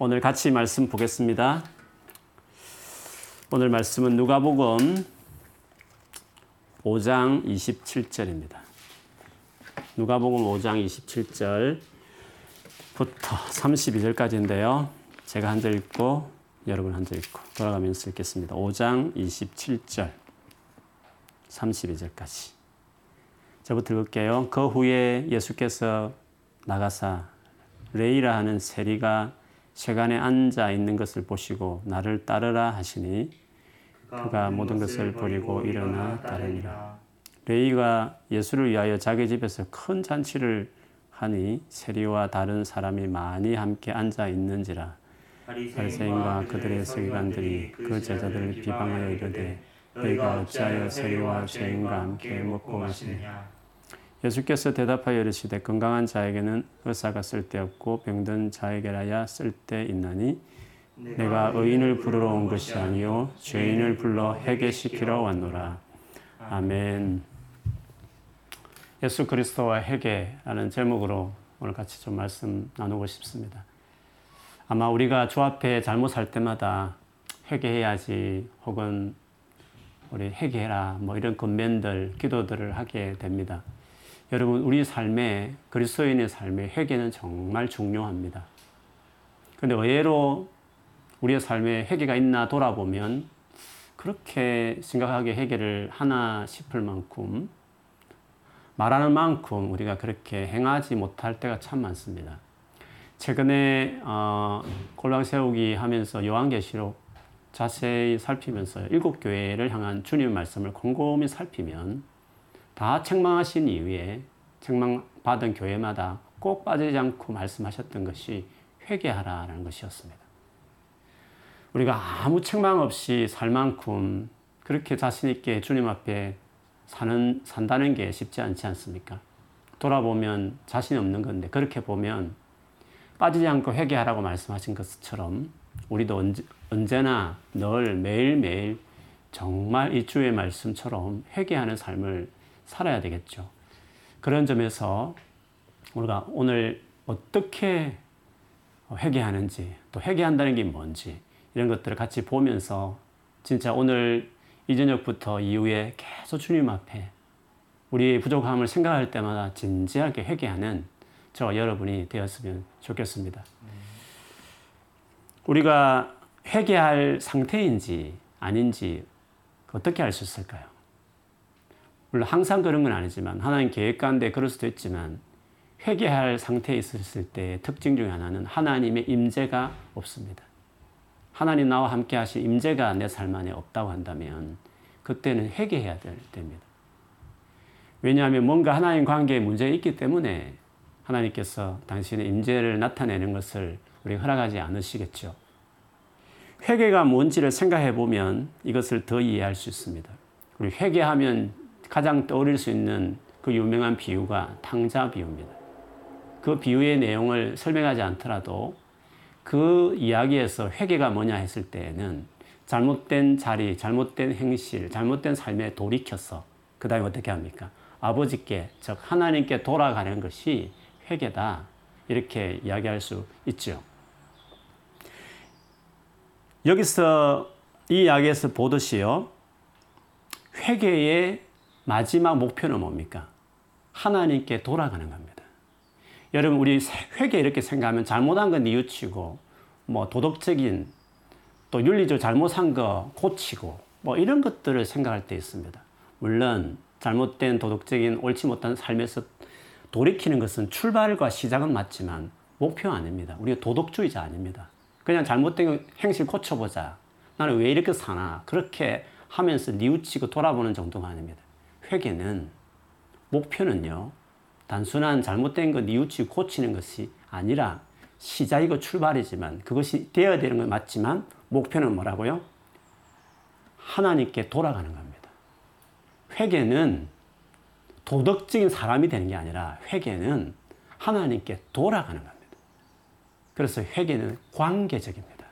오늘 같이 말씀 보겠습니다. 오늘 말씀은 누가복음 5장 27절입니다. 누가복음 5장 27절부터 32절까지인데요. 제가 한 절 읽고 여러분 한 절 읽고 돌아가면서 읽겠습니다. 5장 27절 32절까지. 저부터 읽을게요. 그 후에 예수께서 나가사 레이라 하는 세리가 세간에 앉아 있는 것을 보시고 나를 따르라 하시니 그가 모든 것을 버리고 일어나 따르니라. 레이가 예수를 위하여 자기 집에서 큰 잔치를 하니 세리와 다른 사람이 많이 함께 앉아 있는지라. 바리새인과 그들의 서기관들이 그 제자들을 비방하여 이르되 너희가 어찌하여 세리와 죄인과 함께 먹고 마시느냐 예수께서 대답하여 이르시되 건강한 자에게는 의사가 쓸데없고 병든 자에게라야 쓸데 있나니 내가 의인을 부르러 온 것이 아니요 죄인을 불러 회개시키러 왔노라. 아멘. 예수 그리스도와 회개라는 제목으로 오늘 같이 좀 말씀 나누고 싶습니다. 아마 우리가 주 앞에 잘못 살 때마다 회개해야지 혹은 우리 회개해라 뭐 이런 건면들 기도들을 하게 됩니다. 여러분 우리 삶에 그리스도인의 삶에 회개는 정말 중요합니다. 근데 의외로 우리의 삶에 회개가 있나 돌아보면 그렇게 심각하게 회개를 하나 싶을 만큼 말하는 만큼 우리가 그렇게 행하지 못할 때가 참 많습니다. 최근에 어, 골방 세우기 하면서 요한계시록 자세히 살피면서 일곱 교회를 향한 주님의 말씀을 곰곰이 살피면 다 책망하신 이후에 책망받은 교회마다 꼭 빠지지 않고 말씀하셨던 것이 회개하라라는 것이었습니다. 우리가 아무 책망 없이 살 만큼 그렇게 자신 있게 주님 앞에 사는 산다는 게 쉽지 않지 않습니까? 돌아보면 자신이 없는 건데 그렇게 보면 빠지지 않고 회개하라고 말씀하신 것처럼 우리도 언제, 언제나 늘 매일매일 정말 이 주의 말씀처럼 회개하는 삶을 살아야 되겠죠. 그런 점에서 우리가 오늘 어떻게 회개하는지 또 회개한다는 게 뭔지 이런 것들을 같이 보면서 진짜 오늘 이 저녁부터 이후에 계속 주님 앞에 우리의 부족함을 생각할 때마다 진지하게 회개하는 저 여러분이 되었으면 좋겠습니다. 우리가 회개할 상태인지 아닌지 어떻게 알 수 있을까요? 물론 항상 그런 건 아니지만 하나님 계획 가운데 그럴 수도 있지만 회개할 상태에 있었을 때의 특징 중에 하나는 하나님의 임재가 없습니다. 하나님 나와 함께 하신 임재가 내 삶 안에 없다고 한다면 그때는 회개해야 됩니다. 왜냐하면 뭔가 하나님 관계에 문제가 있기 때문에 하나님께서 당신의 임재를 나타내는 것을 우리 허락하지 않으시겠죠. 회개가 뭔지를 생각해 보면 이것을 더 이해할 수 있습니다. 우리 회개하면 가장 떠올릴 수 있는 그 유명한 비유가 탕자 비유입니다. 그 비유의 내용을 설명하지 않더라도 그 이야기에서 회개가 뭐냐 했을 때에는 잘못된 자리, 잘못된 행실, 잘못된 삶에 돌이켜서 그 다음에 어떻게 합니까? 아버지께, 즉 하나님께 돌아가는 것이 회개다. 이렇게 이야기할 수 있죠. 여기서 이 이야기에서 보듯이요. 회개의 마지막 목표는 뭡니까? 하나님께 돌아가는 겁니다. 여러분, 우리 회개 이렇게 생각하면 잘못한 건 뉘우치고, 뭐 도덕적인 또 윤리적 잘못한 거 고치고, 뭐 이런 것들을 생각할 때 있습니다. 물론, 잘못된 도덕적인 옳지 못한 삶에서 돌이키는 것은 출발과 시작은 맞지만 목표 아닙니다. 우리가 도덕주의자 아닙니다. 그냥 잘못된 행실 고쳐보자. 나는 왜 이렇게 사나. 그렇게 하면서 뉘우치고 돌아보는 정도가 아닙니다. 회개는 목표는요. 단순한 잘못된 것 뉘우치고 고치는 것이 아니라 시작이고 출발이지만 그것이 되어야 되는 건 맞지만 목표는 뭐라고요? 하나님께 돌아가는 겁니다. 회개는 도덕적인 사람이 되는 게 아니라 회개는 하나님께 돌아가는 겁니다. 그래서 회개는 관계적입니다.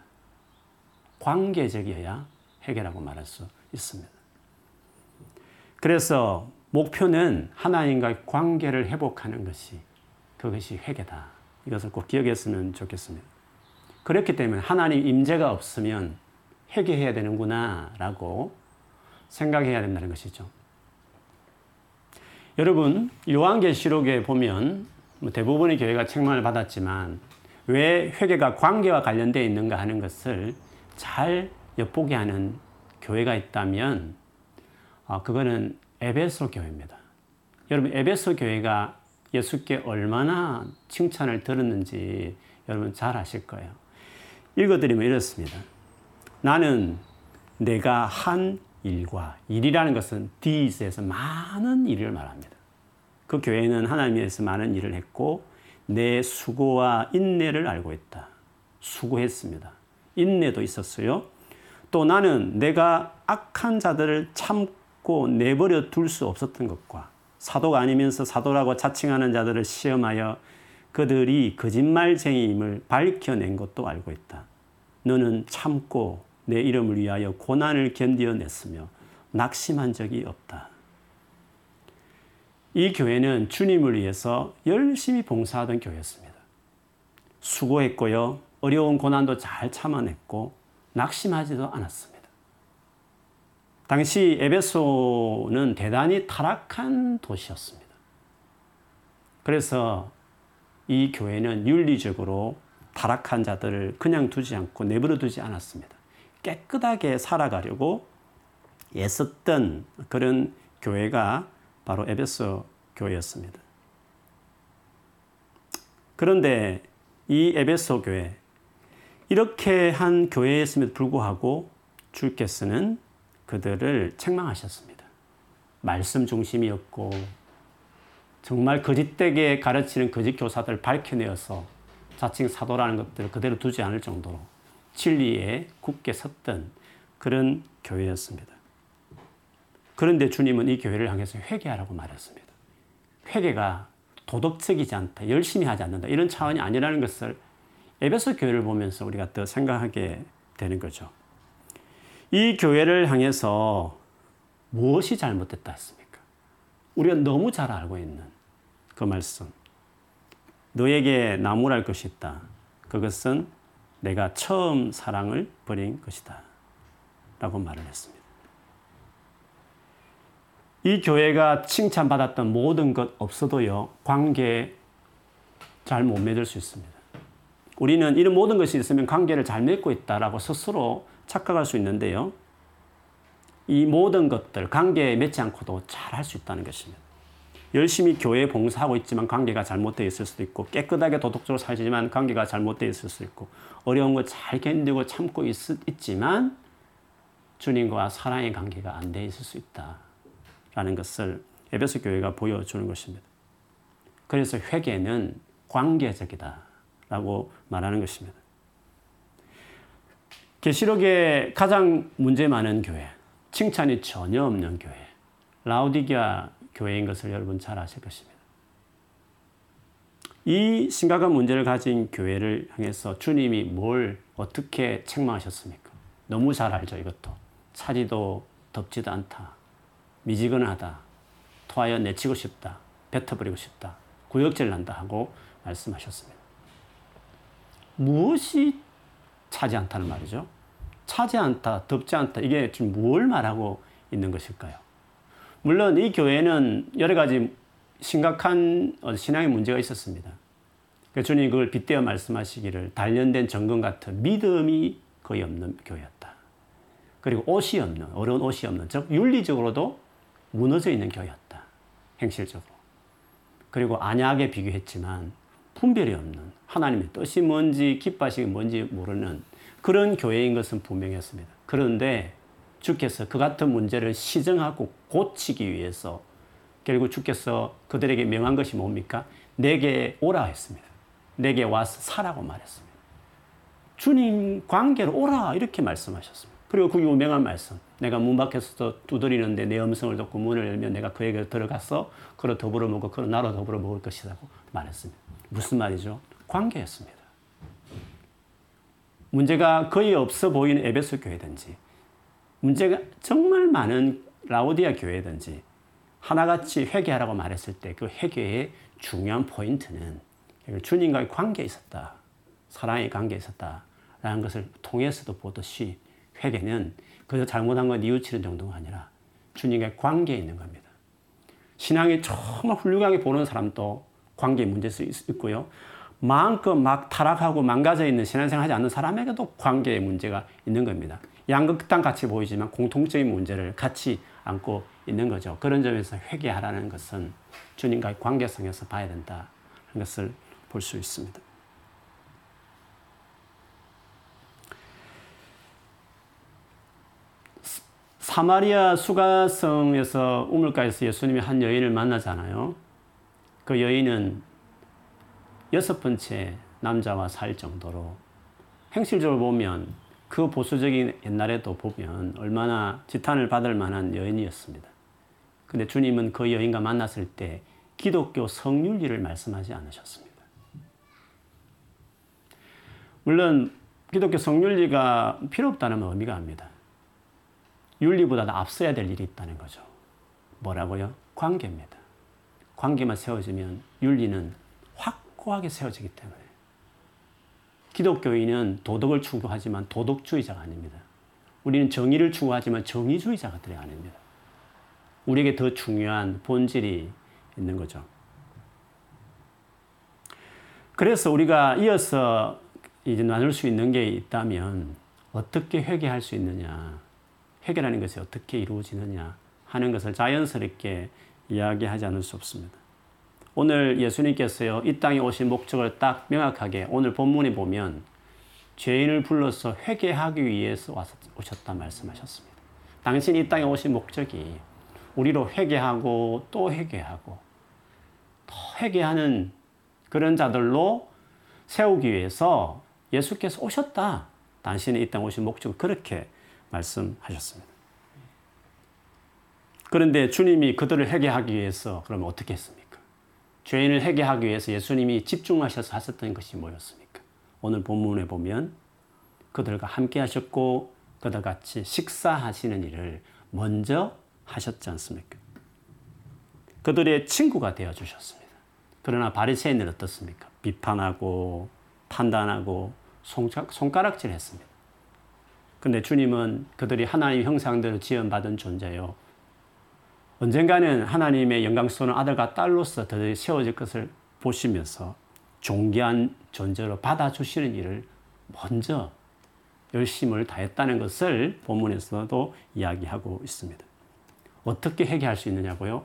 관계적이어야 회개라고 말할 수 있습니다. 그래서 목표는 하나님과의 관계를 회복하는 것이 그것이 회개다. 이것을 꼭 기억했으면 좋겠습니다. 그렇기 때문에 하나님 임재가 없으면 회개해야 되는구나라고 생각해야 된다는 것이죠. 여러분 요한계시록에 보면 뭐 대부분의 교회가 책망을 받았지만 왜 회개가 관계와 관련되어 있는가 하는 것을 잘 엿보게 하는 교회가 있다면 어, 그거는 에베소 교회입니다. 여러분 에베소 교회가 예수께 얼마나 칭찬을 들었는지 여러분 잘 아실 거예요. 읽어드리면 이렇습니다. 나는 내가 한 일과 일이라는 것은 deeds에서 많은 일을 말합니다. 그 교회는 하나님에서 많은 일을 했고 내 수고와 인내를 알고 있다. 수고했습니다. 인내도 있었어요. 또 나는 내가 악한 자들을 참고 내버려 둘 수 없었던 것과 사도가 아니면서 사도라고 자칭하는 자들을 시험하여 그들이 거짓말쟁이임을 밝혀낸 것도 알고 있다. 너는 참고 내 이름을 위하여 고난을 견디어냈으며 낙심한 적이 없다. 이 교회는 주님을 위해서 열심히 봉사하던 교회였습니다. 수고했고요. 어려운 고난도 잘 참아냈고 낙심하지도 않았습니다. 당시 에베소는 대단히 타락한 도시였습니다. 그래서 이 교회는 윤리적으로 타락한 자들을 그냥 두지 않고 내버려 두지 않았습니다. 깨끗하게 살아가려고 애썼던 그런 교회가 바로 에베소 교회였습니다. 그런데 이 에베소 교회, 이렇게 한 교회였음에도 불구하고 주께서는 그들을 책망하셨습니다. 말씀 중심이었고, 정말 거짓되게 가르치는 거짓 교사들을 밝혀내어서 자칭 사도라는 것들을 그대로 두지 않을 정도로 진리에 굳게 섰던 그런 교회였습니다. 그런데 주님은 이 교회를 향해서 회개하라고 말했습니다. 회개가 도덕적이지 않다, 열심히 하지 않는다 이런 차원이 아니라는 것을 에베소 교회를 보면서 우리가 더 생각하게 되는 거죠. 이 교회를 향해서 무엇이 잘못됐다 했습니까? 우리가 너무 잘 알고 있는 그 말씀. 너에게 나무랄 것이 있다. 그것은 내가 처음 사랑을 버린 것이다. 라고 말을 했습니다. 이 교회가 칭찬받았던 모든 것 없어도요, 관계 잘못 맺을 수 있습니다. 우리는 이런 모든 것이 있으면 관계를 잘 맺고 있다라고 스스로 착각할 수 있는데요. 이 모든 것들, 관계에 맺지 않고도 잘 할 수 있다는 것입니다. 열심히 교회 봉사하고 있지만 관계가 잘못되어 있을 수도 있고 깨끗하게 도덕적으로 살지만 관계가 잘못되어 있을 수도 있고 어려운 거잘 견디고 참고 있, 있지만 주님과 사랑의 관계가 안 돼 있을 수 있다라는 것을 에베소 교회가 보여주는 것입니다. 그래서 회개는 관계적이다라고 말하는 것입니다. 계시록에 가장 문제 많은 교회, 칭찬이 전혀 없는 교회, 라우디게아 교회인 것을 여러분 잘 아실 것입니다. 이 심각한 문제를 가진 교회를 향해서 주님이 뭘 어떻게 책망하셨습니까? 너무 잘 알죠, 이것도. 차지도 덥지도 않다. 미지근하다. 토하여 내치고 싶다. 뱉어버리고 싶다. 구역질 난다 하고 말씀하셨습니다. 무엇이 차지 않다는 말이죠? 차지 않다, 덥지 않다. 이게 지금 뭘 말하고 있는 것일까요? 물론 이 교회는 여러 가지 심각한 신앙의 문제가 있었습니다. 주님 그걸 빗대어 말씀하시기를 단련된 정금 같은 믿음이 거의 없는 교회였다. 그리고 옷이 없는, 어려운 옷이 없는, 즉, 윤리적으로도 무너져 있는 교회였다. 행실적으로. 그리고 안약에 비교했지만 분별이 없는, 하나님의 뜻이 뭔지, 기뻐하시기 뭔지 모르는 그런 교회인 것은 분명했습니다. 그런데 주께서 그 같은 문제를 시정하고 고치기 위해서 결국 주께서 그들에게 명한 것이 뭡니까? 내게 오라 했습니다. 내게 와서 사라고 말했습니다. 주님 관계로 오라 이렇게 말씀하셨습니다. 그리고 그 유명한 말씀. 내가 문 밖에서 두드리는데 내 음성을 듣고 문을 열면 내가 그에게 들어가서 그로 더불어 먹고 그로 나로 더불어 먹을 것이라고 말했습니다. 무슨 말이죠? 관계였습니다. 문제가 거의 없어 보이는 에베소 교회든지 문제가 정말 많은 라오디아 교회든지 하나같이 회개하라고 말했을 때 그 회개의 중요한 포인트는 주님과의 관계에 있었다. 사랑의 관계에 있었다. 라는 것을 통해서도 보듯이 회개는 그저 잘못한 건 뉘우치는 정도가 아니라 주님과의 관계에 있는 겁니다. 신앙이 정말 훌륭하게 보는 사람도 관계 문제일 수 있고요. 마음껏 막 타락하고 망가져 있는 신앙생활 하지 않는 사람에게도 관계의 문제가 있는 겁니다. 양극단 같이 보이지만 공통적인 문제를 같이 안고 있는 거죠. 그런 점에서 회개하라는 것은 주님과의 관계성에서 봐야 된다는 것을 볼 수 있습니다. 사마리아 수가성에서 우물가에서 예수님이 한 여인을 만나잖아요. 그 여인은 여섯 번째 남자와 살 정도로 행실적으로 보면 그 보수적인 옛날에도 보면 얼마나 지탄을 받을 만한 여인이었습니다. 근데 주님은 그 여인과 만났을 때 기독교 성윤리를 말씀하지 않으셨습니다. 물론 기독교 성윤리가 필요 없다는 의미가 아닙니다. 윤리보다 앞서야 될 일이 있다는 거죠. 뭐라고요? 관계입니다. 관계만 세워지면 윤리는 확고하게 세워지기 때문에. 기독교인은 도덕을 추구하지만 도덕주의자가 아닙니다. 우리는 정의를 추구하지만 정의주의자들이 아닙니다. 우리에게 더 중요한 본질이 있는 거죠. 그래서 우리가 이어서 이제 나눌 수 있는 게 있다면 어떻게 회개할 수 있느냐, 회개라는 것이 어떻게 이루어지느냐 하는 것을 자연스럽게 이야기하지 않을 수 없습니다. 오늘 예수님께서요, 이 땅에 오신 목적을 딱 명확하게 오늘 본문에 보면 죄인을 불러서 회개하기 위해서 오셨다 말씀하셨습니다. 당신이 이 땅에 오신 목적이 우리로 회개하고 또 회개하고 더 회개하는 그런 자들로 세우기 위해서 예수께서 오셨다. 당신이 이 땅에 오신 목적을 그렇게 말씀하셨습니다. 그런데 주님이 그들을 회개하기 위해서 그러면 어떻게 했습니까? 죄인을 회개하기 위해서 예수님이 집중하셔서 하셨던 것이 뭐였습니까? 오늘 본문에 보면 그들과 함께 하셨고 그들 같이 식사하시는 일을 먼저 하셨지 않습니까? 그들의 친구가 되어 주셨습니다. 그러나 바리새인은 어떻습니까? 비판하고 판단하고 손가락질 했습니다. 근데 주님은 그들이 하나님 형상대로 지원받은 존재요. 언젠가는 하나님의 영광스러운 아들과 딸로서 더 세워질 것을 보시면서 존귀한 존재로 받아주시는 일을 먼저 열심을 다했다는 것을 본문에서도 이야기하고 있습니다. 어떻게 회개할 수 있느냐고요?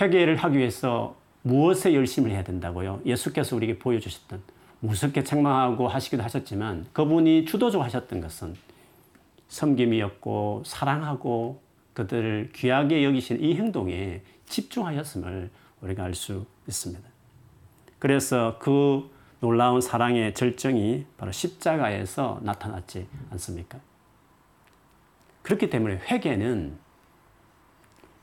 회개를 하기 위해서 무엇에 열심을 해야 된다고요? 예수께서 우리에게 보여주셨던 무섭게 책망하고 하시기도 하셨지만 그분이 주도적으로 하셨던 것은 섬김이었고 사랑하고 그들을 귀하게 여기신 이 행동에 집중하였음을 우리가 알 수 있습니다. 그래서 그 놀라운 사랑의 절정이 바로 십자가에서 나타났지 않습니까? 그렇기 때문에 회개는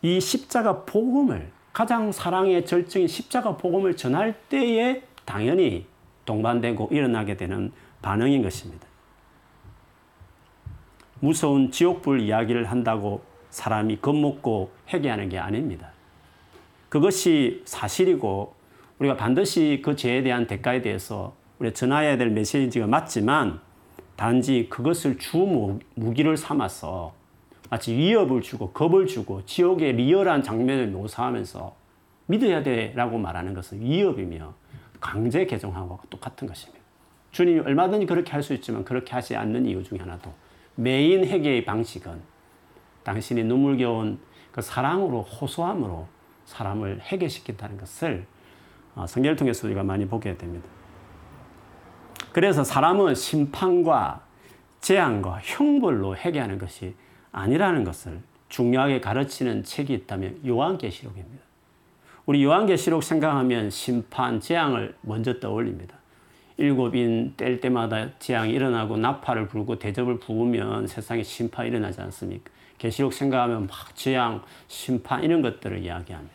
이 십자가 복음을 가장 사랑의 절정인 십자가 복음을 전할 때에 당연히 동반되고 일어나게 되는 반응인 것입니다. 무서운 지옥불 이야기를 한다고 사람이 겁먹고 회개하는 게 아닙니다. 그것이 사실이고 우리가 반드시 그 죄에 대한 대가에 대해서 우리 전해야 될 메시지가 맞지만 단지 그것을 주 무기를 삼아서 마치 위협을 주고 겁을 주고 지옥의 리얼한 장면을 묘사하면서 믿어야 돼라고 말하는 것은 위협이며 강제 개정하고 똑같은 것입니다. 주님이 얼마든지 그렇게 할 수 있지만 그렇게 하지 않는 이유 중에 하나도 메인 회개의 방식은 당신이 눈물겨운 그 사랑으로 호소함으로 사람을 해결시킨다는 것을 어, 성경을 통해서 우리가 많이 보게 됩니다. 그래서 사람은 심판과 재앙과 형벌로 회개하는 것이 아니라는 것을 중요하게 가르치는 책이 있다면 요한계시록입니다. 우리 요한계시록 생각하면 심판, 재앙을 먼저 떠올립니다. 일곱인 뗄 때마다 재앙이 일어나고 나팔을 불고 대접을 부으면 세상에 심판이 일어나지 않습니까? 계시록 생각하면 막 재앙, 심판 이런 것들을 이야기합니다.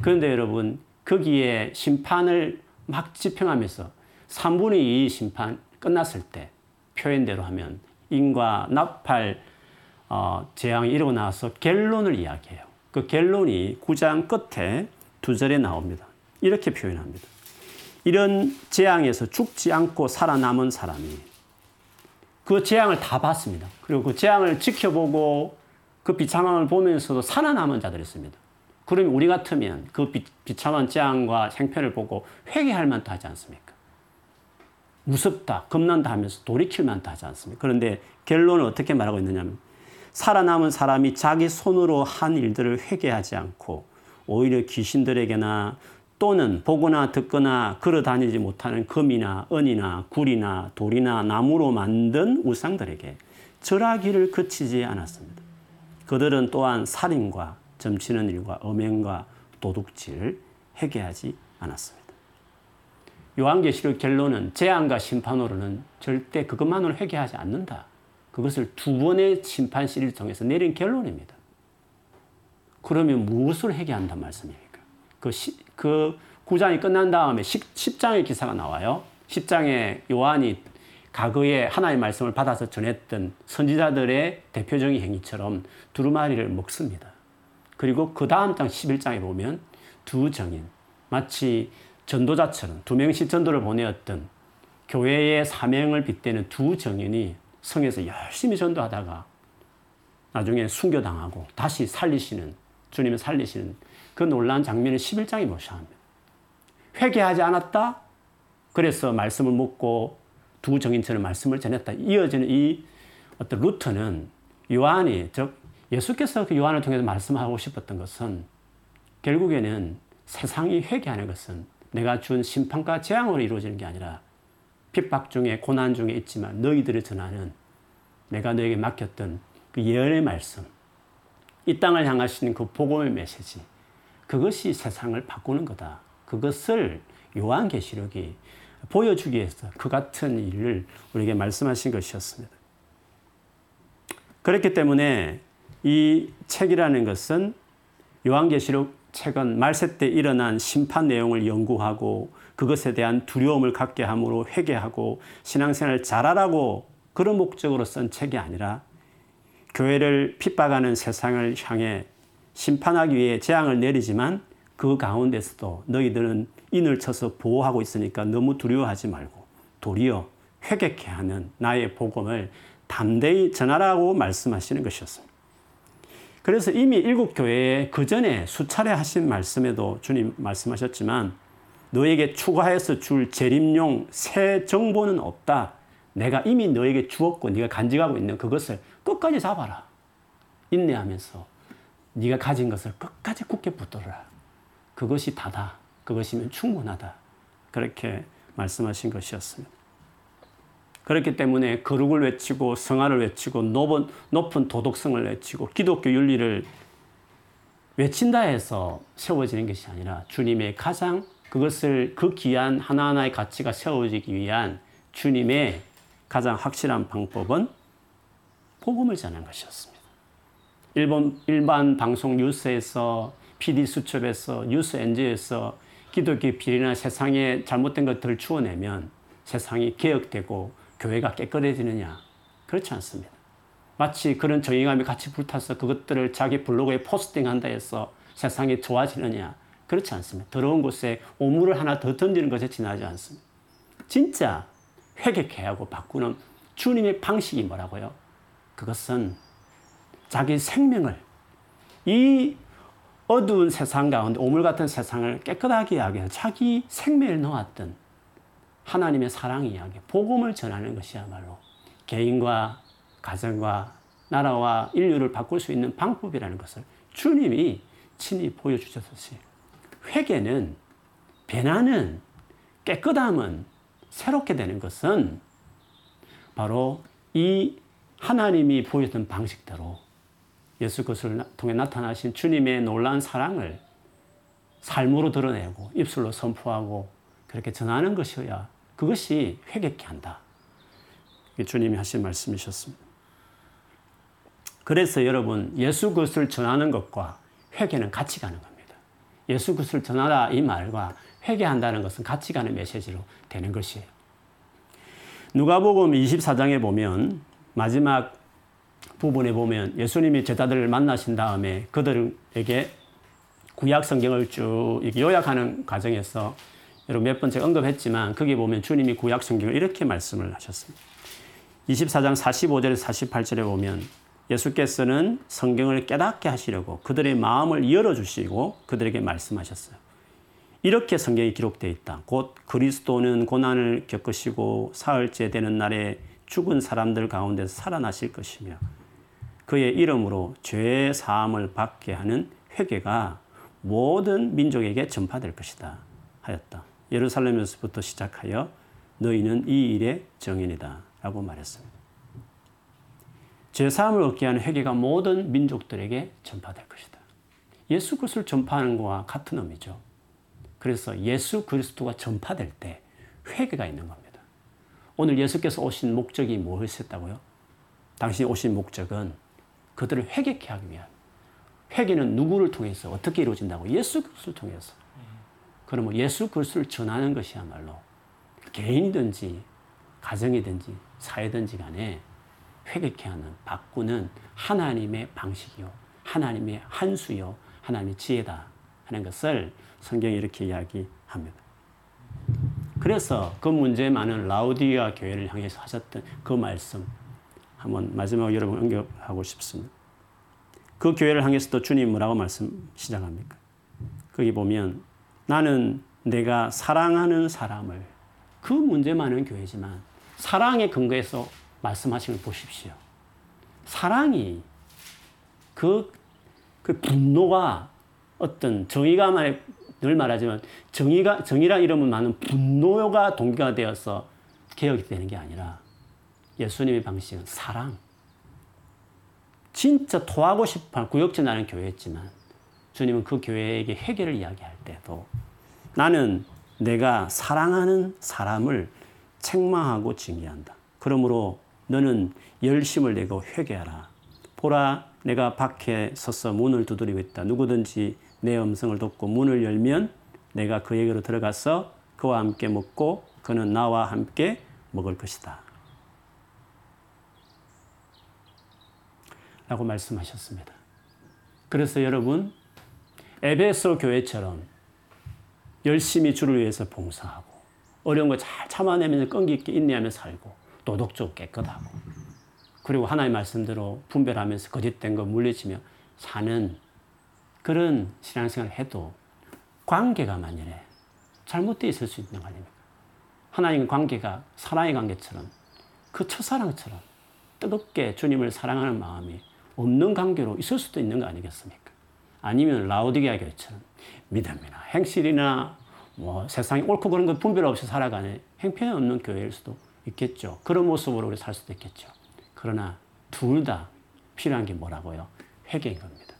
그런데 여러분 거기에 심판을 막 지평하면서 3분의 2 심판 끝났을 때 표현대로 하면 인과 나팔 어, 재앙이 이러고 나서 결론을 이야기해요. 그 결론이 9장 끝에 두 절에 나옵니다. 이렇게 표현합니다. 이런 재앙에서 죽지 않고 살아남은 사람이 그 재앙을 다 봤습니다. 그리고 그 재앙을 지켜보고 그 비참함을 보면서도 살아남은 자들이 있습니다. 그러면 우리 같으면 그 비, 참한 재앙과 생편을 보고 회개할 만도 하지 않습니까? 무섭다, 겁난다 하면서 돌이킬 만도 하지 않습니까? 그런데 결론은 어떻게 말하고 있느냐면 살아남은 사람이 자기 손으로 한 일들을 회개하지 않고 오히려 귀신들에게나 또는 보거나 듣거나 걸어 다니지 못하는 금이나 은이나 굴이나 돌이나 나무로 만든 우상들에게 절하기를 그치지 않았습니다. 그들은 또한 살인과 점치는 일과 엄행과 도둑질 회개하지 않았습니다. 요한계시록 결론은 재앙과 심판으로는 절대 그것만으로 회개하지 않는다. 그것을 두 번의 심판 시리를 통해서 내린 결론입니다. 그러면 무엇을 회개한단 말씀입니까? 그, 시, 그 9장이 끝난 다음에 10, 10 장의 기사가 나와요. 10장에 요한이 과거에 하나의 말씀을 받아서 전했던 선지자들의 대표적인 행위처럼 두루마리를 먹습니다. 그리고 그 다음 장 11장에 보면 두 정인, 마치 전도자처럼 두 명씩 전도를 보내었던 교회의 사명을 빗대는 두 정인이 성에서 열심히 전도하다가 나중에 순교당하고 다시 살리시는 주님을 살리시는 그 놀라운 장면을 11장에 모셔합니다. 회개하지 않았다? 그래서 말씀을 묻고 두 정인처럼 말씀을 전했다. 이어지는 이 어떤 루트는 요한이, 즉, 예수께서 그 요한을 통해서 말씀하고 싶었던 것은 결국에는 세상이 회개하는 것은 내가 준 심판과 재앙으로 이루어지는 게 아니라 핍박 중에 고난 중에 있지만 너희들을 전하는 내가 너에게 맡겼던 그 예언의 말씀, 이 땅을 향하시는 그 복음의 메시지, 그것이 세상을 바꾸는 거다. 그것을 요한계시록이 보여주기 위해서 그 같은 일을 우리에게 말씀하신 것이었습니다. 그렇기 때문에 이 책이라는 것은 요한계시록 책은 말세 때 일어난 심판 내용을 연구하고 그것에 대한 두려움을 갖게 함으로 회개하고 신앙생활을 잘하라고 그런 목적으로 쓴 책이 아니라 교회를 핍박하는 세상을 향해 심판하기 위해 재앙을 내리지만 그 가운데서도 너희들은 인을 쳐서 보호하고 있으니까 너무 두려워하지 말고 도리어 회개케 하는 나의 복음을 담대히 전하라고 말씀하시는 것이었습니다. 그래서 이미 일곱 교회에 그 전에 수차례 하신 말씀에도 주님 말씀하셨지만 너에게 추가해서 줄 재림용 새 정보는 없다. 내가 이미 너에게 주었고 네가 간직하고 있는 그것을 끝까지 잡아라. 인내하면서 네가 가진 것을 끝까지 굳게 붙들어라. 그것이 다다. 그것이면 충분하다. 그렇게 말씀하신 것이었습니다. 그렇기 때문에 거룩을 외치고 성화를 외치고 높은, 높은 도덕성을 외치고 기독교 윤리를 외친다 해서 세워지는 것이 아니라 주님의 가장 그것을 그 귀한 하나하나의 가치가 세워지기 위한 주님의 가장 확실한 방법은 복음을 전하는 것이었습니다. 일본 일반 방송 뉴스에서 PD 수첩에서 뉴스 엔지에서 기독교 비리나 세상에 잘못된 것들을 추어내면 세상이 개혁되고 교회가 깨끗해지느냐? 그렇지 않습니다. 마치 그런 정의감이 같이 불타서 그것들을 자기 블로그에 포스팅한다 해서 세상이 좋아지느냐? 그렇지 않습니다. 더러운 곳에 오물을 하나 더 던지는 것에 지나지 않습니다. 진짜 회개케 하고 바꾸는 주님의 방식이 뭐라고요? 그것은 자기 생명을 이 어두운 세상 가운데 오물 같은 세상을 깨끗하게 하기 자기 생명을 놓았던 하나님의 사랑 이야기, 복음을 전하는 것이야말로 개인과 가정과 나라와 인류를 바꿀 수 있는 방법이라는 것을 주님이 친히 보여주셨듯이 회개는 배나는 깨끗함은 새롭게 되는 것은 바로 이 하나님이 보여준 방식대로 예수 그리스도를 통해 나타나신 주님의 놀라운 사랑을 삶으로 드러내고 입술로 선포하고 그렇게 전하는 것이어야 그것이 회개케 한다. 주님이 하신 말씀이셨습니다. 그래서 여러분 예수 그리스도를 전하는 것과 회개는 같이 가는 겁니다. 예수 그리스도를 전하라 이 말과 회개한다는 것은 같이 가는 메시지로 되는 것이에요. 누가복음 24장에 보면 마지막 부분에 보면 예수님이 제자들을 만나신 다음에 그들에게 구약 성경을 쭉 요약하는 과정에서 여러분 몇 번째 언급했지만 거기 보면 주님이 구약 성경을 이렇게 말씀을 하셨습니다. 24장 45절에서 48절에 보면 예수께서는 성경을 깨닫게 하시려고 그들의 마음을 열어주시고 그들에게 말씀하셨어요. 이렇게 성경이 기록되어 있다. 곧 그리스도는 고난을 겪으시고 사흘째 되는 날에 죽은 사람들 가운데서 살아나실 것이며 그의 이름으로 죄의 사함을 받게 하는 회개가 모든 민족에게 전파될 것이다 하였다. 예루살렘에서부터 시작하여 너희는 이 일의 정인이다 라고 말했습니다. 죄 사함을 얻게 하는 회개가 모든 민족들에게 전파될 것이다. 예수 그리스도를 전파하는 것과 같은 의미죠. 그래서 예수 그리스도가 전파될 때 회개가 있는 겁니다. 오늘 예수께서 오신 목적이 무엇이었다고요? 당신이 오신 목적은 그들을 회개케 하기 위한 회개는 누구를 통해서 어떻게 이루어진다고? 예수 그리스도를 통해서. 그러면 예수 그리스도를 전하는 것이야말로 개인이든지 가정이든지 사회든지 간에 회개케 하는 바꾸는 하나님의 방식이요. 하나님의 한수요. 하나님의 지혜다 하는 것을 성경이 이렇게 이야기합니다. 그래서 그 문제 많은 라우디아 교회를 향해서 하셨던 그 말씀 한번 마지막 여러분 언급하고 싶습니다. 그 교회를 향해서도 주님 뭐라고 말씀 시작합니까? 거기 보면 나는 내가 사랑하는 사람을 그 문제 많은 교회지만 사랑의 근거에서 말씀하신 걸 보십시오. 사랑이 그, 그 분노가 어떤 정의가 말, 늘 말하지만 정의가, 정의라 이름은 많은 분노가 동기가 되어서 개혁이 되는 게 아니라 예수님의 방식은 사랑. 진짜 토하고 싶어 구역질 나는 교회였지만 주님은 그 교회에게 해결을 이야기할 때도 나는 내가 사랑하는 사람을 책망하고 징계한다. 그러므로 너는 열심을 내고 회개하라. 보라, 내가 밖에 서서 문을 두드리고 있다. 누구든지 내 음성을 듣고 문을 열면 내가 그에게로 들어가서 그와 함께 먹고 그는 나와 함께 먹을 것이다. 라고 말씀하셨습니다. 그래서 여러분, 에베소 교회처럼 열심히 주를 위해서 봉사하고 어려운 거 잘 참아내면서 끈기 있게 인내하며 살고 도덕적 깨끗하고 그리고 하나의 말씀대로 분별하면서 거짓된 거 물리치며 사는 그런 신앙생활을 해도 관계가 만일에 잘못되어 있을 수 있는 거 아닙니까? 하나님 관계가 사랑의 관계처럼 그 첫사랑처럼 뜨겁게 주님을 사랑하는 마음이 없는 관계로 있을 수도 있는 거 아니겠습니까? 아니면 라우디게아 교회처럼 믿음이나 행실이나 뭐 세상이 옳고 그런 것 분별 없이 살아가는 행편이 없는 교회일 수도 있겠죠. 그런 모습으로 우리 살 수도 있겠죠. 그러나 둘 다 필요한 게 뭐라고요? 회개인 겁니다.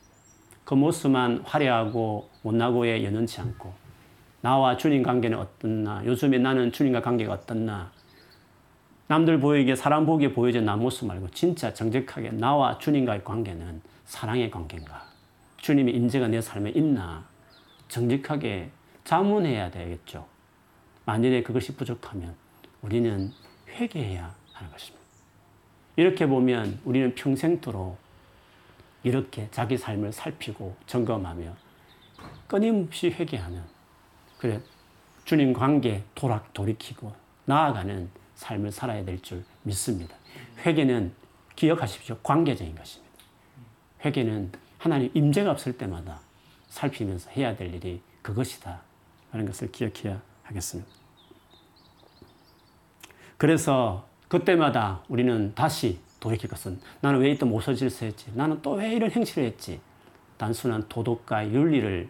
그 모습만 화려하고 못나고에 연연치 않고 나와 주님 관계는 어떻나 요즘에 나는 주님과 관계가 어떻나 남들 보이게 사람 보기에 보여진 나 모습 말고 진짜 정직하게 나와 주님과의 관계는 사랑의 관계인가 주님의 임재가 내 삶에 있나 정직하게 자문해야 되겠죠. 만일에 그것이 부족하면 우리는 회개해야 하는 것입니다. 이렇게 보면 우리는 평생토록 이렇게 자기 삶을 살피고 점검하며 끊임없이 회개하는 그래 주님 관계 도락 돌이키고 나아가는 삶을 살아야 될 줄 믿습니다. 회개는 기억하십시오. 관계적인 것입니다. 회개는 하나님 임재가 없을 때마다 살피면서 해야 될 일이 그것이다 하는 것을 기억해야 하겠습니다. 그래서 그때마다 우리는 다시 돌이킬 것은 나는 왜 이또 모서질서 했지? 나는 또 왜 이런 행실을 했지? 단순한 도덕과 윤리를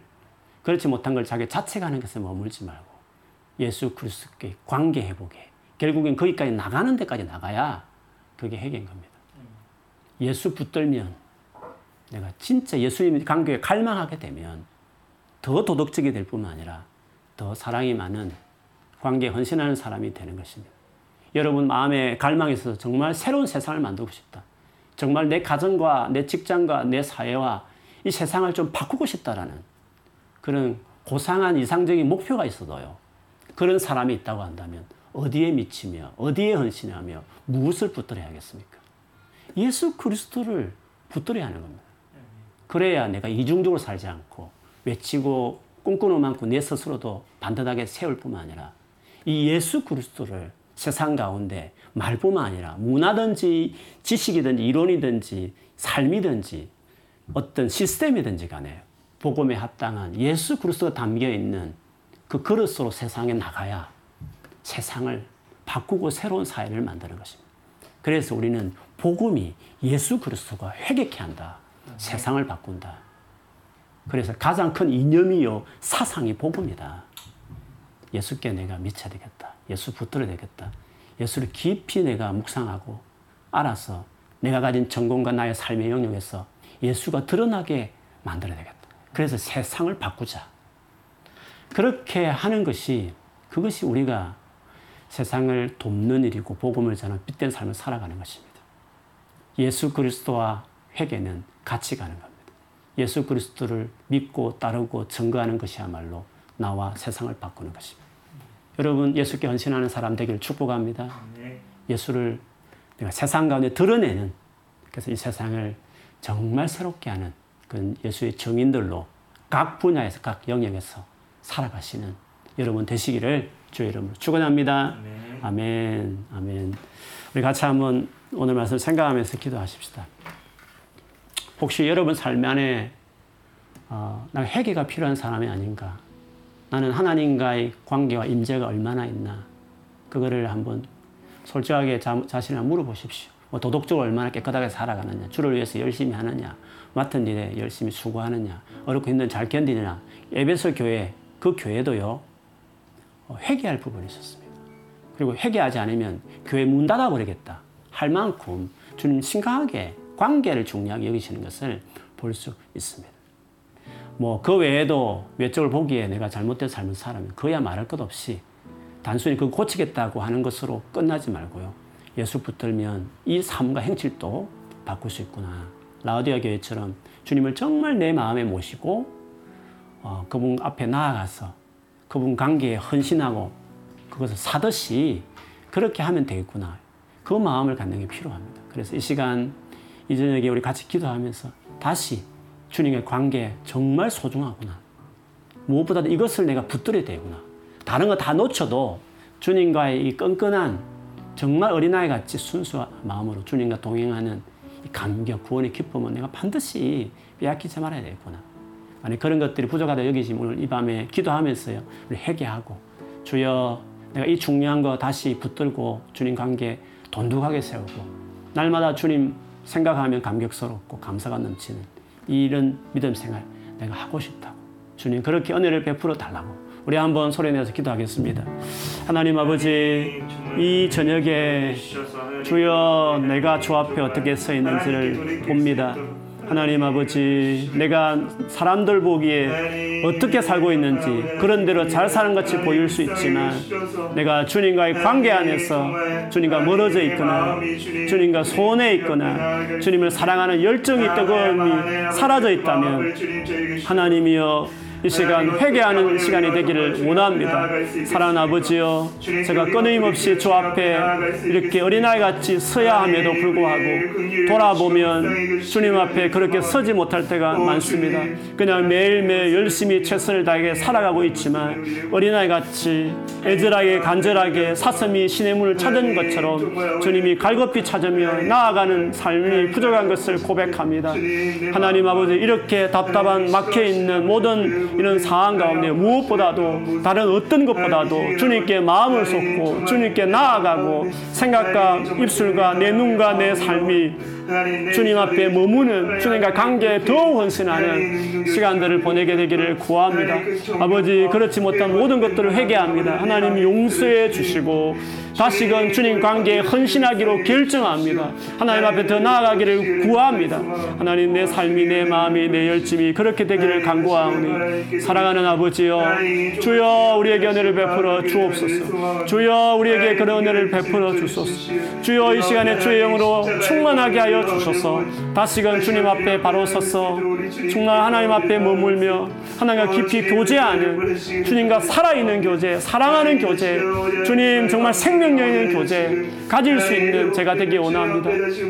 그렇지 못한 걸 자기 자체가 하는 것에 머물지 말고 예수 그리스도께 관계 회복에 결국엔 거기까지 나가는 데까지 나가야 그게 해결인 겁니다. 예수 붙들면 내가 진짜 예수님 관계에 갈망하게 되면 더 도덕적이 될 뿐만 아니라 더 사랑이 많은 관계에 헌신하는 사람이 되는 것입니다. 여러분 마음에 갈망이 있어서 정말 새로운 세상을 만들고 싶다. 정말 내 가정과 내 직장과 내 사회와 이 세상을 좀 바꾸고 싶다라는 그런 고상한 이상적인 목표가 있어도요. 그런 사람이 있다고 한다면 어디에 미치며 어디에 헌신하며 무엇을 붙들어야 하겠습니까? 예수 그리스도를 붙들어야 하는 겁니다. 그래야 내가 이중적으로 살지 않고 외치고 꿈꾸는 만큼 내 스스로도 반듯하게 세울 뿐만 아니라 이 예수 그리스도를 세상 가운데 말뿐만 아니라 문화든지 지식이든지 이론이든지 삶이든지 어떤 시스템이든지 간에 복음에 합당한 예수 그리스도가 담겨 있는 그 그릇으로 세상에 나가야 세상을 바꾸고 새로운 사회를 만드는 것입니다. 그래서 우리는 복음이 예수 그리스도가 회개케 한다. 세상을 바꾼다. 그래서 가장 큰 이념이요 사상이 복음이다. 예수께 내가 미쳐야 되겠다. 예수 붙들어야 되겠다. 예수를 깊이 내가 묵상하고 알아서 내가 가진 전공과 나의 삶의 영역에서 예수가 드러나게 만들어야 되겠다. 그래서 세상을 바꾸자. 그렇게 하는 것이 그것이 우리가 세상을 돕는 일이고 복음을 전하는 빛된 삶을 살아가는 것입니다. 예수 그리스도와 회개는 같이 가는 겁니다. 예수 그리스도를 믿고 따르고 증거하는 것이야말로 나와 세상을 바꾸는 것입니다. 여러분 예수께 헌신하는 사람 되기를 축복합니다. 예수를 내가 세상 가운데 드러내는 그래서 이 세상을 정말 새롭게 하는 그 예수의 증인들로 각 분야에서 각 영역에서 살아가시는 여러분 되시기를 주의 이름으로 축원합니다. 아멘. 아멘. 우리 같이 한번 오늘 말씀 생각하면서 기도하십시다. 혹시 여러분 삶 안에 어, 나 회개가 필요한 사람이 아닌가? 나는 하나님과의 관계와 임재가 얼마나 있나? 그거를 한번 솔직하게 자, 자신을 물어보십시오. 뭐 도덕적으로 얼마나 깨끗하게 살아가느냐, 주를 위해서 열심히 하느냐, 맡은 일에 열심히 수고하느냐, 어렵고 힘든 잘 견디느냐. 에베소 교회, 그 교회도요, 어, 회개할 부분이 있었습니다. 그리고 회개하지 않으면 교회 문 닫아버리겠다. 할 만큼 주님 심각하게 관계를 중요하게 여기시는 것을 볼 수 있습니다. 뭐, 그 외에도 외적을 보기에 내가 잘못된 삶을 살면 그야 말할 것 없이 단순히 그 고치겠다고 하는 것으로 끝나지 말고요. 예수 붙들면 이 삶과 행실도 바꿀 수 있구나. 라우디아 교회처럼 주님을 정말 내 마음에 모시고 어, 그분 앞에 나아가서 그분 관계에 헌신하고 그것을 사듯이 그렇게 하면 되겠구나. 그 마음을 갖는 게 필요합니다. 그래서 이 시간 이 저녁에 우리 같이 기도하면서 다시 주님의 관계 정말 소중하구나. 무엇보다도 이것을 내가 붙들어야 되구나. 다른 거 다 놓쳐도 주님과의 이 끈끈한 정말 어린아이 같이 순수한 마음으로 주님과 동행하는 감격, 구원의 기쁨은 내가 반드시 빼앗기지 말아야 되겠구나. 아니 그런 것들이 부족하다 여기시면 오늘 이 밤에 기도하면서요. 우리 회개하고 주여 내가 이 중요한 거 다시 붙들고 주님 관계 돈독하게 세우고 날마다 주님 생각하면 감격스럽고 감사가 넘치는 이런 믿음 생활 내가 하고 싶다고 주님 그렇게 은혜를 베풀어 달라고 우리 한번 소리내서 기도하겠습니다. 하나님 아버지, 이 저녁에 주여 내가 주 앞에 어떻게 서 있는지를 봅니다. 하나님 아버지, 내가 사람들 보기에 어떻게 살고 있는지 그런 대로 잘 사는 것이 보일 수 있지만 내가 주님과의 관계 안에서 주님과 멀어져 있거나 주님과 소원해 있거나 주님을 사랑하는 열정이 뜨거움이 사라져 있다면 하나님이여 이 시간 회개하는 시간이 되기를 원합니다. 사랑하는 아버지여, 제가 끊임없이 주 앞에 이렇게 어린아이 같이 서야 함에도 불구하고 돌아보면 주님 앞에 그렇게 서지 못할 때가 많습니다. 그냥 매일매일 열심히 최선을 다해 살아가고 있지만 어린아이 같이 애절하게 간절하게 사슴이 신의 문을 찾은 것처럼 주님이 갈급히 찾으며 나아가는 삶이 부족한 것을 고백합니다. 하나님 아버지 이렇게 답답한 막혀 있는 모든 이런 상황 가운데 무엇보다도 다른 어떤 것보다도 주님께 마음을 쏟고 주님께 나아가고 생각과 입술과 내 눈과 내 삶이 주님 앞에 머무는 주님과 관계에 더욱 헌신하는 시간들을 보내게 되기를 구합니다. 아버지 그렇지 못한 모든 것들을 회개합니다. 하나님 용서해 주시고 다시금 주님 관계에 헌신하기로 결정합니다. 하나님 앞에 더 나아가기를 구합니다. 하나님 내 삶이 내 마음이 내 열심이 그렇게 되기를 간구하오니 사랑하는 아버지여 주여 우리에게 은혜를 베풀어 주옵소서 주여 우리에게 그런 은혜를 베풀어 주소서 주여 이 시간에 주의 영으로 충만하게 하여 주소서 다시금 주님 앞에 바로 서서 정말 하나님 앞에 머물며 하나님과 깊이 교제하는 주님과 살아있는 교제 사랑하는 교제 주님 정말 생 있는 교제 가질 수 있는 제가 되기 원합니다.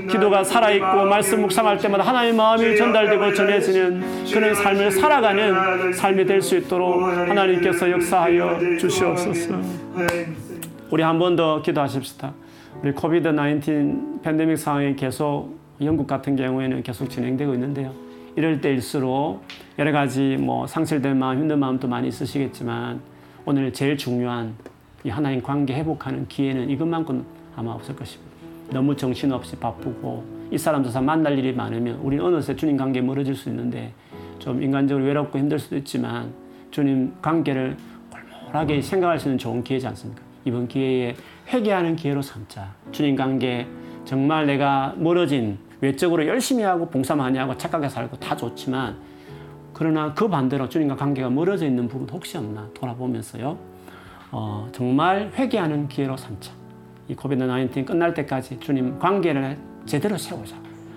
기도가 살아있고 말씀 묵상할 때마다 하나님의 마음이 전달되고 전해지는 그런 삶을 살아가는 삶이 될 수 있도록 하나님께서 역사하여 주시옵소서. 우리 한 번 더 기도하십시다. 우리 코비드 19 팬데믹 상황이 계속 영국 같은 경우에는 계속 진행되고 있는데요. 이럴 때일수록 여러 가지 뭐 상실된 마음, 힘든 마음도 많이 있으시겠지만 오늘 제일 중요한 이 하나님 관계 회복하는 기회는 이것만큼 아마 없을 것입니다. 너무 정신없이 바쁘고 이 사람 저 사람 만날 일이 많으면 우리는 어느새 주님 관계 멀어질 수 있는데 좀 인간적으로 외롭고 힘들 수도 있지만 주님 관계를 골몰하게 생각할 수 있는 좋은 기회지 않습니까? 이번 기회에 회개하는 기회로 삼자. 주님 관계 정말 내가 멀어진 외적으로 열심히 하고 봉사 많이 하고 착하게 살고 다 좋지만 그러나 그 반대로 주님과 관계가 멀어져 있는 부분 혹시 없나 돌아보면서요. 어, 정말 회개하는 기회로 삼자. 이 코비드 19 끝날 때까지 주님 관계를 제대로 세우자.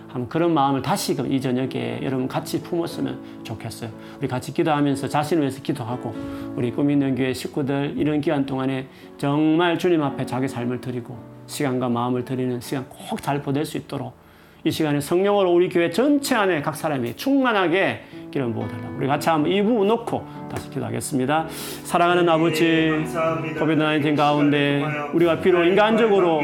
한번 그런 마음을 다시금 이 저녁에 여러분 같이 품었으면 좋겠어요. 우리 같이 기도하면서 자신을 위해서 기도하고 우리 꿈 있는 교회 식구들 이런 기간 동안에 정말 주님 앞에 자기 삶을 드리고 시간과 마음을 드리는 시간 꼭 잘 보낼 수 있도록 이 시간에 성령으로 우리 교회 전체 안에 각 사람이 충만하게 기름 부어달라고 우리 같이 한번 이 부분 놓고 다시 기도하겠습니다. 사랑하는 아버지, 코비드19 가운데 우리가 비록 인간적으로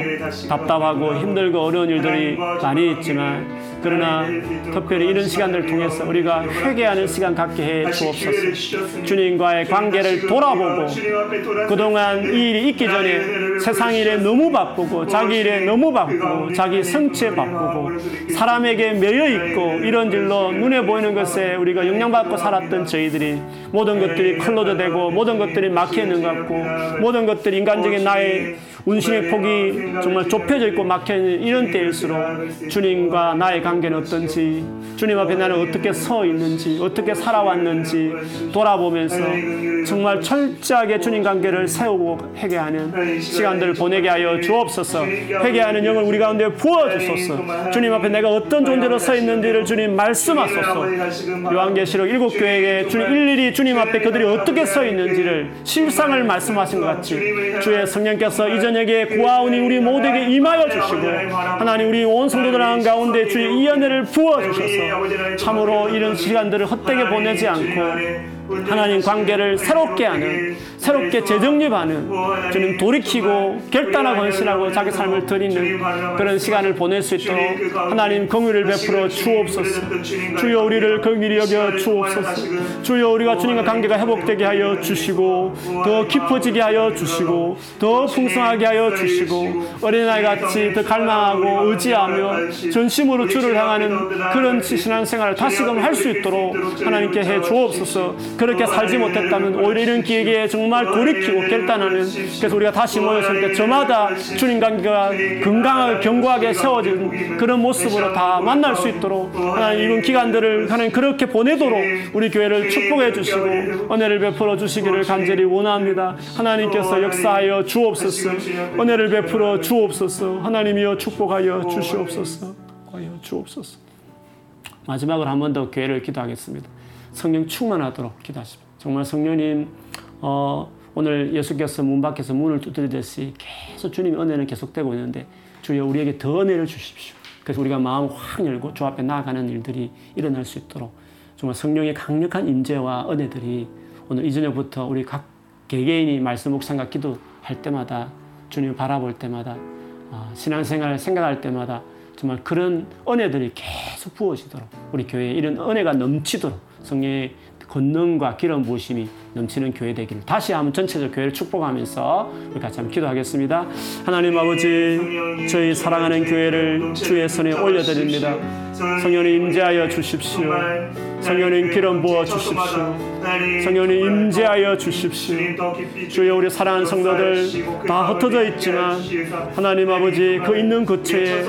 답답하고 힘들고 어려운 일들이 많이 있지만 그러나 특별히 이런 시간들을 통해서 우리가 회개하는 시간 갖게 해 주옵소서. 주님과의 관계를 돌아보고 그동안 이 일이 있기 전에 세상 일에 너무 바쁘고 자기 일에 너무 바쁘고 자기 성취에 바쁘고 사람에게 매여 있고 이런 일로 눈에 보이는 것에 우리가 영향받고 살았던 저희들이 모든 것들이 클로드 되고 모든 것들이 막혀 있는 것 같고 모든 것들이 인간적인 나의 운신의 폭이 정말 좁혀져 있고 막혀 있는 이런 때일수록 주님과 나의 관계는 어떤지 주님 앞에 나는 어떻게 서 있는지 어떻게 살아왔는지 돌아보면서 정말 철저하게 주님 관계를 세우고 회개하는 시간들을 보내게 하여 주옵소서. 회개하는 영을 우리 가운데 부어 주소서. 주님 앞에 내가 어떤 존재로 서 있는지를 주님 말씀하소서. 요한계시록 일곱 교회에 주님 일일이 주님 앞에 그들이 어떻게 서 있는지를 실상을 말씀하신 것 같이 주의 성령께서 이전 저녁에 구하오니 우리 모두에게 임하여 주시고 하나님 우리 온 성도들 가운데 주의 이 은혜를 부어 주셔서 참으로 이런 시간들을 헛되게 보내지 않고 하나님 관계를 새롭게 하는 새롭게 재정립하는 주님 돌이키고 결단하고 헌신하고 자기 삶을 드리는 그런 시간을 보낼 수 있도록 하나님 긍휼을 베풀어 주옵소서. 주여 우리를 긍휼히 여겨 주옵소서. 주여 우리가 주님과 관계가 회복되게 하여 주시고 더 깊어지게 하여 주시고 더 풍성하게 하여 주시고 어린아이 같이 더 갈망하고 의지하며 전심으로 주를 향하는 그런 신앙 생활을 다시금 할 수 있도록 하나님께 해 주옵소서 그렇게 살지 못했다면 오히려 이런 기회에 정말 돌이키고 결단하는 그래서 우리가 다시 모였을 때 저마다 주님 관계가 건강하게 견고하게 세워진 그런 모습으로 다 만날 수 있도록 하나님 이번 기간들을 하나님 그렇게 보내도록 우리 교회를 축복해 주시고 은혜를 베풀어 주시기를 간절히 원합니다. 하나님께서 역사하여 주옵소서 은혜를 베풀어 주옵소서 하나님이여 축복하여 주시옵소서 하여 주옵소서 마지막으로 한 번 더 교회를 기도하겠습니다. 성령 충만하도록 기도하십니다. 정말 성령님 어, 오늘 예수께서 문 밖에서 문을 두드리듯이 계속 주님의 은혜는 계속되고 있는데 주여 우리에게 더 은혜를 주십시오. 그래서 우리가 마음 확 열고 주 앞에 나아가는 일들이 일어날 수 있도록 정말 성령의 강력한 임재와 은혜들이 오늘 이 저녁부터 우리 각 개개인이 말씀 묵상과 기도할 때마다 주님을 바라볼 때마다 어, 신앙생활을 생각할 때마다 정말 그런 은혜들이 계속 부어지도록 우리 교회에 이런 은혜가 넘치도록 성령의 권능과 기름 부으심이 넘치는 교회 되기를 다시 한번 전체적 교회를 축복하면서 우리 같이 한번 기도하겠습니다. 하나님 아버지 저희 사랑하는 교회를 주의 손에 올려드립니다. 성령님 임재하여 주십시오. 성령님 기름 부어 주십시오. 성령님 임재하여 주십시오. 주여 우리 사랑하는 성도들 다 흩어져 있지만 하나님 아버지 그 있는 그처에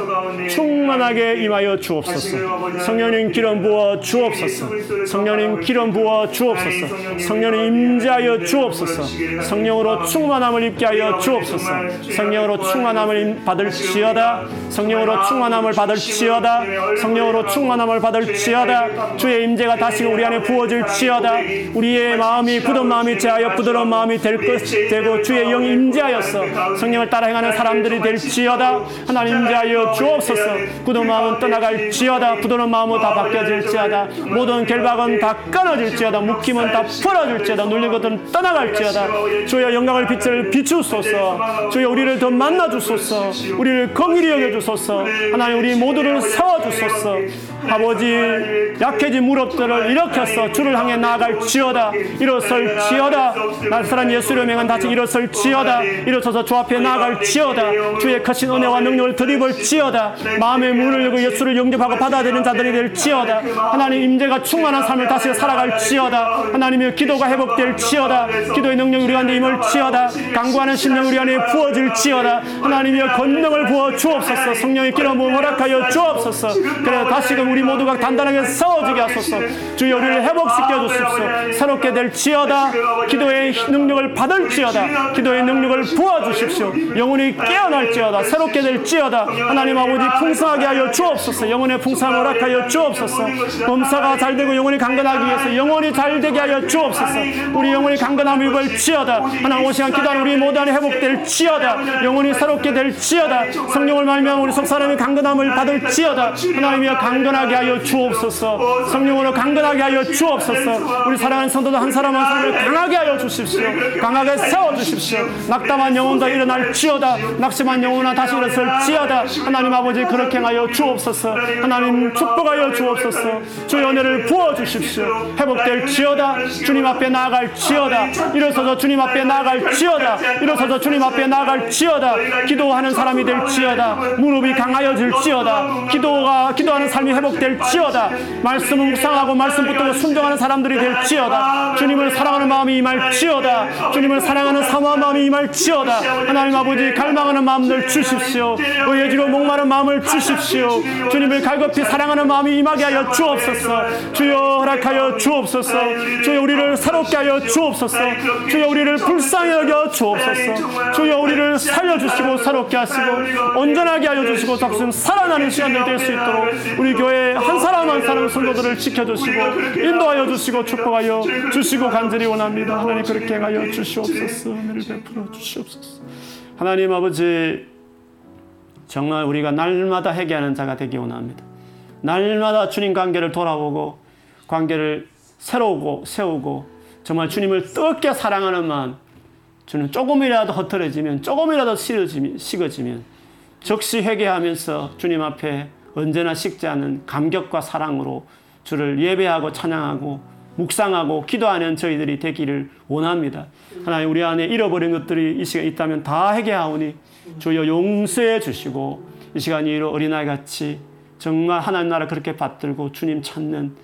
충만하게 임하여 주옵소서. 성령님 기름 부어 주옵소서. 성령님 기름 부어 주옵소서. 성령님 임재하여 주옵소서. 성령으로 충만함을 입게 하여 주옵소서. 성령으로 충만함을 받을지어다. 성령으로 충만함을 받을지어다. 성령으로 충만함을 받을지어다. 주의 임재 임재가 다시금 우리 안에 부어질지어다. 우리의 마음이 굳은 마음이 제하여 부드러운 마음이 될 것 되고 주의 영이 임재하였어. 성령을 따라 행하는 사람들이 될 지어다. 하나님 임재하여 주옵소서. 굳은 마음은 떠나갈 지어다. 부드러운 마음은 다 바뀌어질지어다. 모든 결박은 다 끊어질지어다. 묶임은 다 풀어질지어다. 눌린 것은 떠나갈지어다. 주여 영광을 빛을 비추소서. 주여 우리를 더 만나 주소서. 우리를 긍휼히 여겨 주소서. 하나님 우리 모두를 세워 주소서 아버지 약해진 무릎들을 일으켜서 주를 향해 나아갈지어다. 일어설지어다. 나사람 예수를 명한 다시 일어설지어다. 일어서서 주 앞에 나아갈지어다. 주의 크신 은혜와 능력을 드리볼지어다. 마음의 문을 열고 예수를 영접하고 받아들이는 자들이 될지어다. 하나님 임재가 충만한 삶을 다시 살아갈지어다. 하나님의 기도가 회복될지어다. 기도의 능력이 우리 안에 임을지어다. 강구하는 심령 우리 안에 부어질지어다. 하나님의 권능을 부어 주옵소서. 성령의 기름 부어 허락하여 주옵소서. 그래 다시금 우리 모두가 단단하게 싸워지게 하소서. 주여 우리를 회복시켜 주십시오 새롭게 될지어다. 기도의 능력을 받을지어다. 기도의 능력을 부어 주십시오. 영혼이 깨어날지어다. 새롭게 될지어다. 하나님 아버지 풍성하게 하여 주옵소서. 영혼의 풍성을 허락하여 주옵소서. 범사가 잘 되고 영혼이 강건하기 위해서 영혼이 잘 되게 하여 주옵소서. 우리 영혼이 강건함을 입을지어다. 하나님 오 시간 기도하는 우리 모두 안에 회복될지어다. 영혼이 새롭게 될지어다. 성령을 말미암아 우리 속 사람이 강건함을 받을지어다. 하나님이여 강건하 게 하여 주옵소서. 성령으로 강건하게 하여 주옵소서. 우리 사랑하는 성도들 한 사람 한 사람을 강하게 하여 주십시오. 강하게 세워 주십시오. 낙담한 영혼도 일어날지어다. 낙심한 영혼아 다시 일어설지어다. 하나님 아버지 그렇게 하여 주옵소서. 하나님 축복하여 주옵소서. 주의 은혜를 부어 주십시오. 회복될지어다. 주님 앞에 나아갈지어다. 일어서서 주님 앞에 나아갈지어다. 일어서서 주님 앞에 나아갈지어다. 기도하는 사람이 될지어다. 무릎이 강하여 질지어다. 기도가 기도하는 삶이 회복 될지어다. 말씀을 묵상하고 말씀 붙들고 순종하는 사람들이 될지어다. 주님을 사랑하는 마음이 임할지어다. 주님을 사랑하는 사모한 마음이 임할지어다. 하나님 아버지 갈망하는 마음들 주십시오. 의지로 목마른 마음을 주십시오. 주님을 갈급히 사랑하는 마음이 임하게 하여 주옵소서. 주여 허락하여 주옵소서. 주여 우리를 새롭게 하여 주옵소서. 주여 우리를 불쌍히 여겨 주옵소서. 주여 우리를 살려주시고 새롭게 하시고 온전하게 하여 주시고 작품 살아나는 시간들 될 수 있도록 우리 교회 한 사람 한 사람 성도들을 지켜주시고 인도하여 주시고 축복하여 주시고 간절히 원합니다. 하나님 그렇게 행하여 주시옵소서. 은혜를 베풀어 주시옵소서. 하나님 아버지 정말 우리가 날마다 회개하는 자가 되기 원합니다. 날마다 주님 관계를 돌아보고 관계를 새로우고 세우고 정말 주님을 뜨겁게 사랑하는 마음 주는 조금이라도 허털어지면 조금이라도 식어지면 즉시 회개하면서 주님 앞에 언제나 식지 않은 감격과 사랑으로 주를 예배하고 찬양하고 묵상하고 기도하는 저희들이 되기를 원합니다. 하나님 우리 안에 잃어버린 것들이 이 시간에 있다면 다 회개하오니 주여 용서해 주시고 이 시간 이 어린아이 같이 정말 하나님 나라 그렇게 받들고 주님 찾는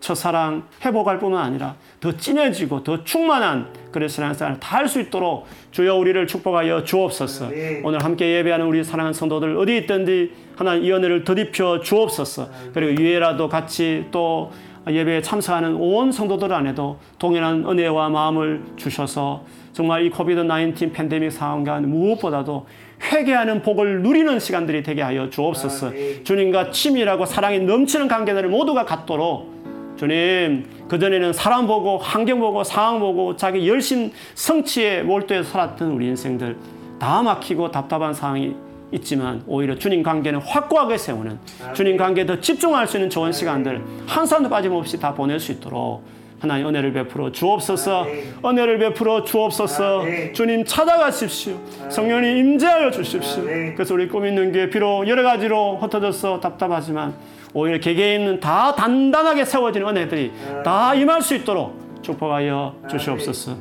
첫사랑 회복할 뿐만 아니라 더 진해지고 더 충만한 그런 신앙생활을 다할 수 있도록 주여 우리를 축복하여 주옵소서. 오늘 함께 예배하는 우리 사랑하는 성도들 어디 있든지 하나님 이 은혜를 더입혀 주옵소서. 그리고 유해라도 같이 또 예배에 참석하는 온 성도들 안에도 동일한 은혜와 마음을 주셔서 정말 이 코비드 19 팬데믹 상황과 무엇보다도 회개하는 복을 누리는 시간들이 되게 하여 주옵소서. 주님과 친밀하고 사랑이 넘치는 관계들을 모두가 갖도록 주님, 그전에는 사람 보고, 환경 보고, 상황 보고, 자기 열심 성취에 몰두해서 살았던 우리 인생들 다 막히고 답답한 상황이 있지만 오히려 주님 관계는 확고하게 세우는 주님 관계에 더 집중할 수 있는 좋은 시간들 한 사람도 빠짐없이 다 보낼 수 있도록 하나님 은혜를 베풀어 주옵소서. 은혜를 베풀어 주옵소서. 주님 찾아가십시오. 성령님 임재하여 주십시오. 그래서 우리 꿈 있는 게 비록 여러 가지로 흩어져서 답답하지만 오히려 개개인은 다 단단하게 세워진 은혜들이 다 임할 수 있도록 축복하여 주시옵소서.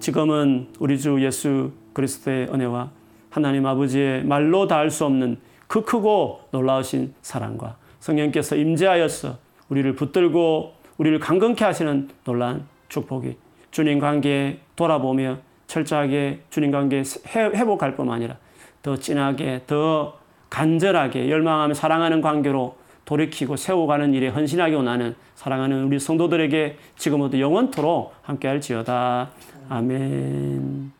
지금은 우리 주 예수 그리스도의 은혜와 하나님 아버지의 말로 닿을 수 없는 그 크고 놀라우신 사랑과 성령께서 임재하여서 우리를 붙들고 우리를 강건케 하시는 놀란 축복이 주님 관계에 돌아보며 철저하게 주님 관계 회복할 뿐만 아니라 더 진하게 더 간절하게 열망하며 사랑하는 관계로 돌이키고 세워가는 일에 헌신하기 원하는 사랑하는 우리 성도들에게 지금부터 영원토록 함께할지어다. 아멘.